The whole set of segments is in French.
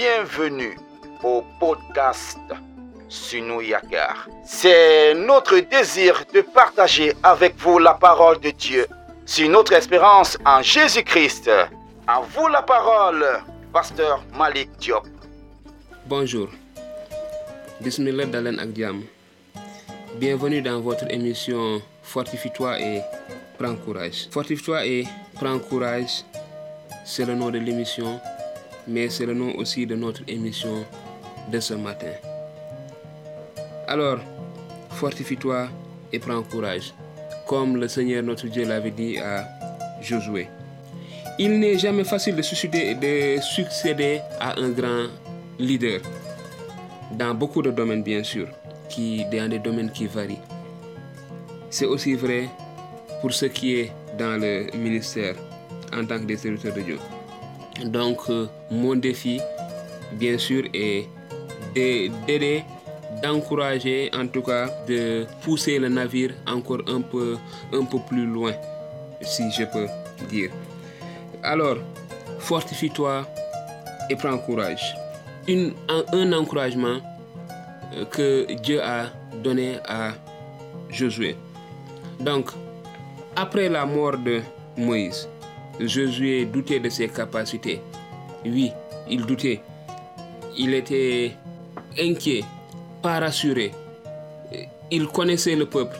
bienvenue au podcast Sunou Yakar. C'est notre désir de partager avec vous la parole de Dieu. C'est notre espérance en Jésus-Christ. À vous la parole, Pasteur Malik Diop. Bonjour. Bismillah Dalen Agdiam. Bienvenue dans votre émission Fortifie-toi et prends courage. Fortifie-toi et prends courage, c'est le nom de l'émission, mais c'est le nom aussi de notre émission de ce matin. Alors, fortifie-toi et prends courage, comme le Seigneur notre Dieu l'avait dit à Josué. Il n'est jamais facile de succéder, de succéder à un grand leader, dans beaucoup de domaines bien sûr, qui, dans des domaines qui varient. C'est aussi vrai pour ce qui est dans le ministère en tant que des serviteurs de Dieu. Donc, euh, mon défi, bien sûr, est d'aider, d'encourager, en tout cas, de pousser le navire encore un peu, plus loin, si je peux dire. Alors, fortifie-toi et prends courage. Un encouragement euh, que Dieu a donné à Josué. Donc, après la mort de Moïse, Josué doutait de ses capacités. Oui, il doutait. Il était inquiet, pas rassuré. Il connaissait le peuple.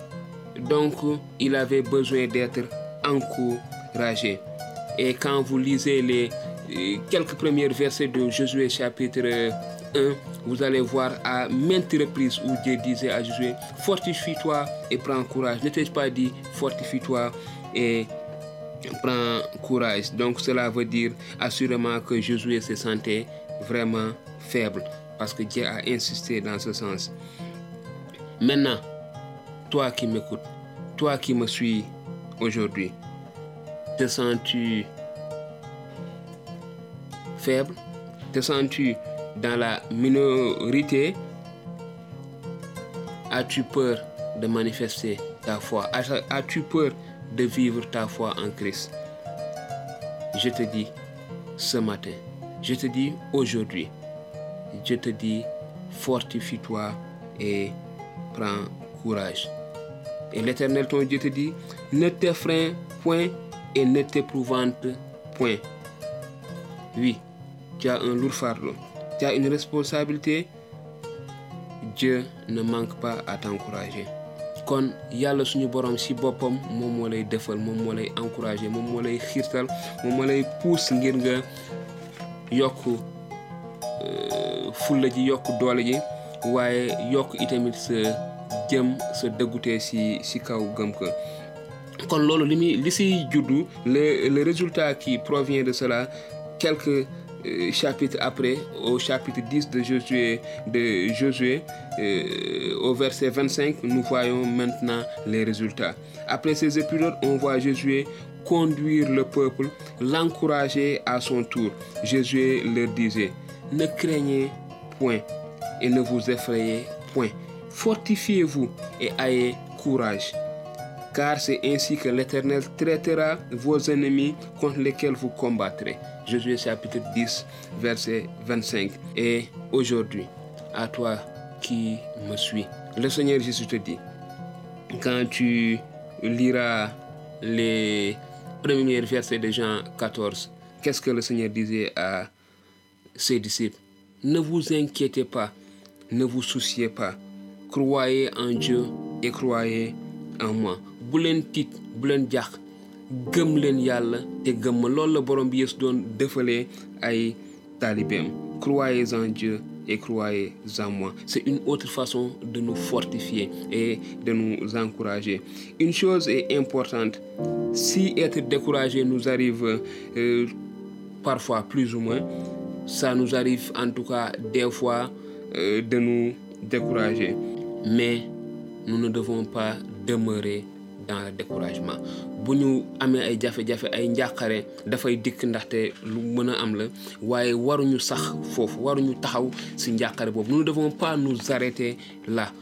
Donc, il avait besoin d'être encouragé. Et quand vous lisez les quelques premiers versets de Josué chapitre 1, vous allez voir à maintes reprises où Dieu disait à Josué, fortifie-toi et prends courage. Ne t'ai-je pas dit, fortifie-toi et prends courage. Donc cela veut dire assurément que Josué se sentait vraiment faible parce que Dieu a insisté dans ce sens. Maintenant, toi qui m'écoutes, toi qui me suis aujourd'hui, te sens-tu faible? Te sens-tu dans la minorité? As-tu peur de manifester ta foi? As-tu peur de vivre ta foi en Christ Je te dis ce matin, je te dis aujourd'hui, je te dis fortifie-toi et prends courage. Et l'Éternel ton Dieu te dit, ne t'effraie point et ne t'épouvante point. Oui, tu as un lourd fardeau, tu as une responsabilité. Dieu ne manque pas à t'encourager. Kon yàlla suñu borom si boppam moom moo lay defal moom moo lay encourager moom moo lay xiirtal moom moo lay pousse ngir nga yokk fulla ji yokk doole ji le le résultat qui provient de cela euh, chapitres après, au chapitre 10 de Josué, de Josué euh, au verset 25, nous voyons maintenant les résultats. Après ces épisodes, on voit Josué conduire le peuple, l'encourager à son tour. Josué leur disait, ne craignez point et ne vous effrayez point. Fortifiez-vous et ayez courage car c'est ainsi que l'Éternel traitera vos ennemis contre lesquels vous combattrez. Josué chapitre 10, verset 25. Et aujourd'hui, à toi qui me suis, le Seigneur Jésus te dit, quand tu liras les premiers versets de Jean 14, qu'est-ce que le Seigneur disait à ses disciples? Ne vous inquiétez pas, ne vous souciez pas, croyez en Dieu et croyez en moi. bu bu te croyez en Dieu et croyez en moi. C'est une autre façon de nous fortifier et de nous encourager. Une chose est importante. Si être découragé nous arrive euh, parfois plus ou moins ça nous arrive en tout cas des fois euh, de nous décourager. Mais nous ne devons pas demeurer dans le découragement bu ñu amee ay jafe-jafe ay njàqare dafay nous ne devons pas nous arrêter là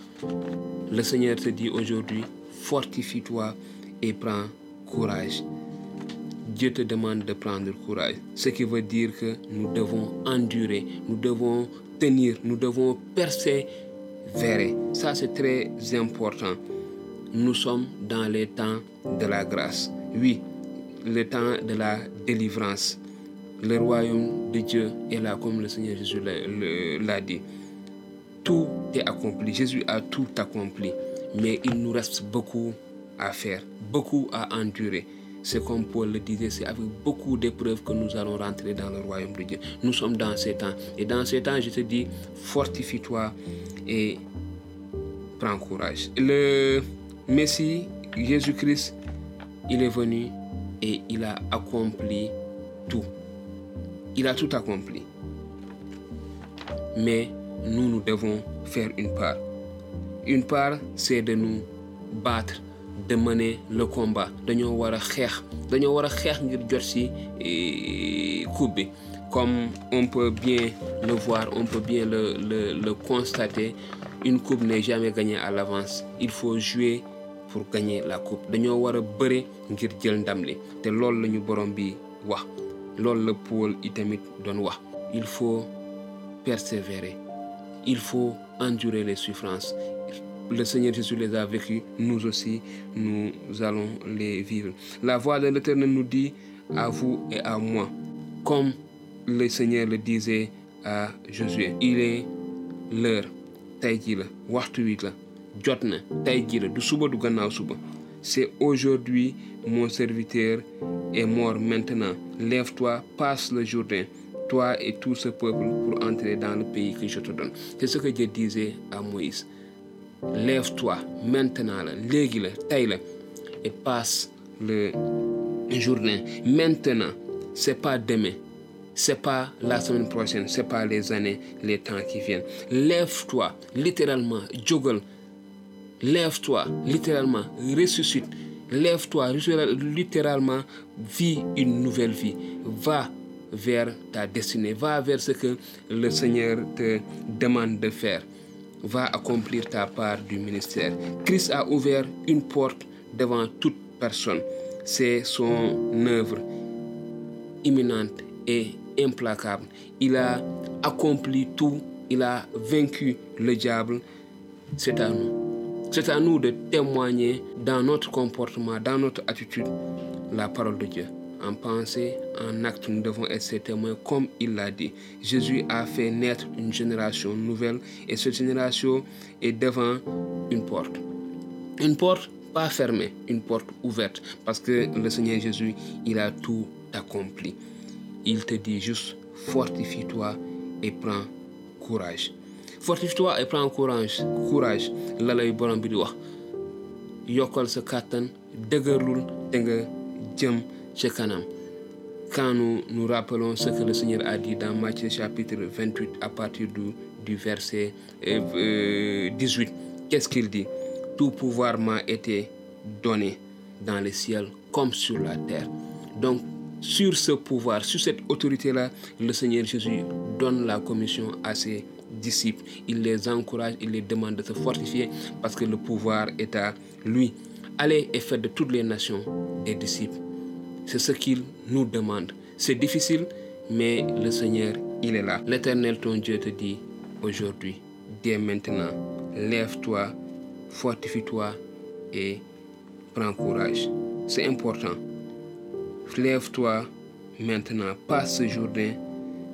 le Seigneur te dit aujourd'hui fortifie-toi et prends courage Dieu te demande de prendre courage. Ce qui veut dire que nous devons endurer, nous devons tenir, nous devons persévérer. Ça, c'est très important. Nous sommes dans les temps de la grâce. Oui, le temps de la délivrance. Le royaume de Dieu est là, comme le Seigneur Jésus l'a dit. Tout est accompli. Jésus a tout accompli. Mais il nous reste beaucoup à faire, beaucoup à endurer. C'est comme Paul le disait, c'est avec beaucoup d'épreuves que nous allons rentrer dans le royaume de Dieu. Nous sommes dans ces temps. Et dans ces temps, je te dis, fortifie-toi et prends courage. Le Messie, Jésus-Christ, il est venu et il a accompli tout. Il a tout accompli. Mais nous, nous devons faire une part. Une part, c'est de nous battre, de mener le combat. dañoo war a xeex dañoo war a xeex bi comme on peut bien le voir on peut bien le le constater une coupe n'est jamais gagnée à l'avance il faut jouer pour gagner la coupe. Dañoo war a bëre ngir jël ndam li. Te loolu borom bi wax. Loolu la itamit il faut persévérer. Il faut endurer les souffrances. Le Seigneur Jésus les a vécues, nous aussi, nous allons les vivre. La voix de l'Éternel nous dit à vous et à moi, comme le Seigneur le disait à Josué, il est l'heure, tey jii du suba du gannaaw suba. C'est aujourd'hui mon serviteur est mort maintenant. Lève-toi passe le Jourdain. Toi et tout ce peuple pour entrer dans le pays que je te donne. C'est ce que Dieu disait à Moïse. Lève-toi maintenant la léegi la tey la et passe le Jourdain. Maintenant c'est pas demain. C'est pas la semaine prochaine. C'est pas les années les temps qui viennent. Lève-toi littéralement jógal lève-toi littéralement ressuscite. Lève-toi littéralement vis une nouvelle vie. Va vers ta destinée. Va vers ce que le Seigneur te demande de faire. Va accomplir ta part du ministère. Christ a ouvert une porte devant toute personne. C'est son œuvre imminente et implacable. Il a accompli tout, il a vaincu le diable. C'est à nous. C'est à nous de témoigner dans notre comportement, dans notre attitude, la parole de Dieu. En pensée, en acte, nous devons être ses témoins comme il l'a dit. Jésus a fait naître une génération nouvelle et cette génération est devant une porte. Une porte pas fermée, une porte ouverte parce que le Seigneur Jésus, il a tout accompli. Il te dit juste fortifie-toi et prends courage. Fortifie-toi et prends courage. Courage la lay borom bi di wax yokkal sa. Quand nous nous rappelons ce que le Seigneur a dit dans Matthieu chapitre 28 à partir du, du verset euh, 18, qu'est-ce qu'il dit? Tout pouvoir m'a été donné dans les ciels comme sur la terre. Donc sur ce pouvoir, sur cette autorité-là, le Seigneur Jésus donne la commission à ses disciples. Il les encourage, il les demande de se fortifier parce que le pouvoir est à lui. Allez et faites de toutes les nations des disciples. C'est ce qu'il nous demande. C'est difficile, mais le Seigneur, il est là. L'Éternel, ton Dieu, te dit aujourd'hui, dès maintenant, lève-toi, fortifie-toi et prends courage. C'est important. Lève-toi maintenant, passe ce Jourdain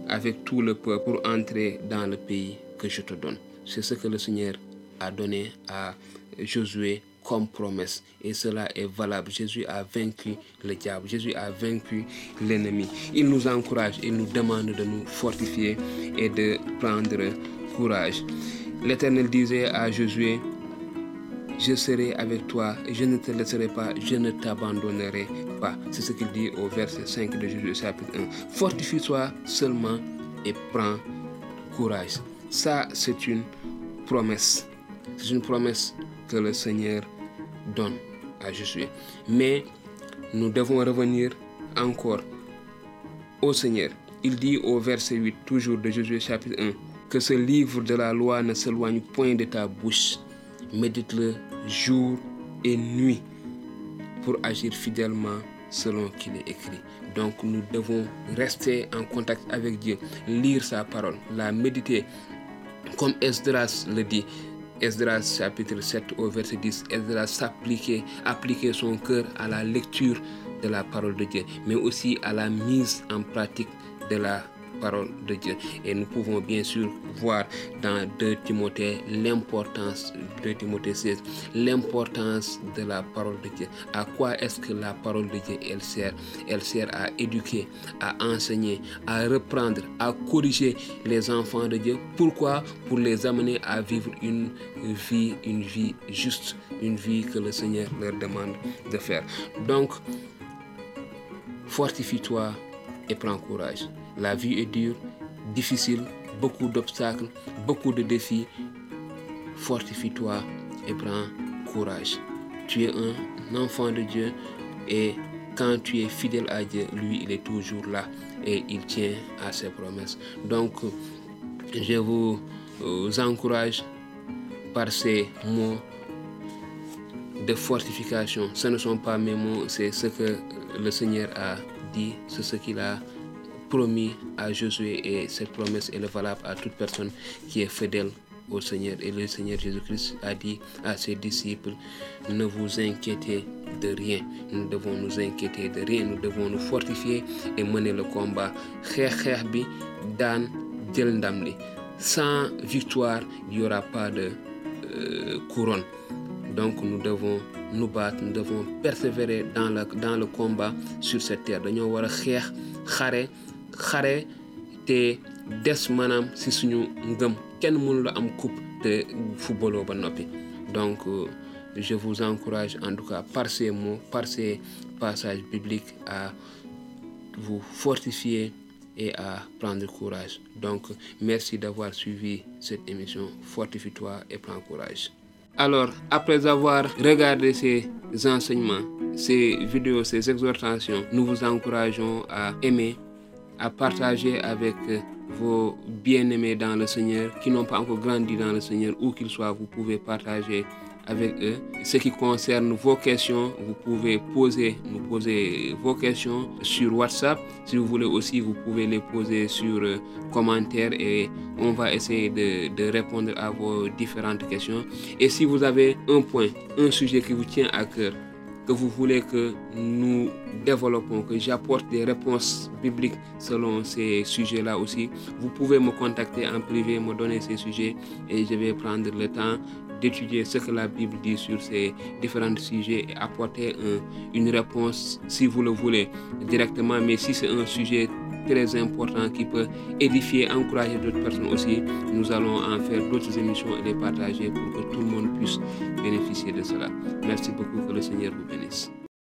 avec tout le peuple pour entrer dans le pays que je te donne. C'est ce que le Seigneur a donné à Josué comme promesse. Et cela est valable. Jésus a vaincu le diable. Jésus a vaincu l'ennemi. Il nous encourage, il nous demande de nous fortifier et de prendre courage. L'Éternel disait à Josué, je serai avec toi, je ne te laisserai pas, je ne t'abandonnerai C'est ce qu'il dit au verset 5 de Jésus chapitre 1. Fortifie-toi seulement et prends courage. Ça, c'est une promesse. C'est une promesse que le Seigneur donne à Jésus. Mais nous devons revenir encore au Seigneur. Il dit au verset 8, toujours de Jésus chapitre 1, que ce livre de la loi ne s'éloigne point de ta bouche. Médite-le jour et nuit pour agir fidèlement selon qu'il est écrit. Donc nous devons rester en contact avec Dieu, lire sa parole, la méditer, comme Esdras le dit. Esdras chapitre 7 au verset 10, Esdras s'appliquer, appliquer son cœur à la lecture de la parole de Dieu, mais aussi à la mise en pratique de la de Dieu. Et nous pouvons bien sûr voir dans 2 Timothée l'importance, 2 Timothée 16, l'importance de la parole de Dieu. À quoi est-ce que la parole de Dieu, elle sert? Elle sert à éduquer, à enseigner, à reprendre, à corriger les enfants de Dieu. Pourquoi? Pour les amener à vivre une vie, une vie juste, une vie que le Seigneur leur demande de faire. Donc, fortifie-toi et prends courage. La vie est dure, difficile, beaucoup d'obstacles, beaucoup de défis. Fortifie-toi et prends courage. Tu es un enfant de Dieu et quand tu es fidèle à Dieu, lui, il est toujours là et il tient à ses promesses. Donc, je vous encourage par ces mots de fortification. Ce ne sont pas mes mots, c'est ce que le Seigneur a dit, c'est ce qu'il a promis à Josué et cette promesse est valable à toute personne qui est fidèle au Seigneur. Et le Seigneur Jésus-Christ a dit à ses disciples, ne vous inquiétez de rien. Nous devons nous inquiéter de rien. Nous devons nous fortifier et mener le combat. Sans victoire, il n'y aura pas de euh, couronne. Donc nous devons nous battre, nous devons persévérer dans le, dans le combat sur cette terre. Nous xare te des manam si suñu ngëm kenn mënula am coupe te footballoo ba noppi donc je vous encourage en tout cas par ces mots par ces passages bibliques à vous fortifier et à prendre courage. Donc, merci d'avoir suivi cette émission. Fortifie-toi et prends courage. Alors, après avoir regardé ces enseignements, ces vidéos, ces exhortations, nous vous encourageons à aimer, à partager avec vos bien-aimés dans le Seigneur qui n'ont pas encore grandi dans le Seigneur, où qu'ils soient, vous pouvez partager avec eux. Ce qui concerne vos questions, vous pouvez poser, nous poser vos questions sur WhatsApp. Si vous voulez aussi, vous pouvez les poser sur euh, commentaires et on va essayer de, répondre à vos différentes questions. Et si vous avez un point, un sujet qui vous tient à cœur, que vous voulez que nous développons, que j'apporte des réponses bibliques selon ces sujets-là aussi, vous pouvez me contacter en privé, me donner ces sujets et je vais prendre le temps d'étudier ce que la Bible dit sur ces différents sujets et apporter une réponse si vous le voulez directement. Mais si c'est un sujet très important qui peut édifier, encourager d'autres personnes aussi, nous allons en faire d'autres émissions et les partager pour que tout le monde puisse bénéficier de cela. Merci beaucoup, que le Seigneur vous bénisse.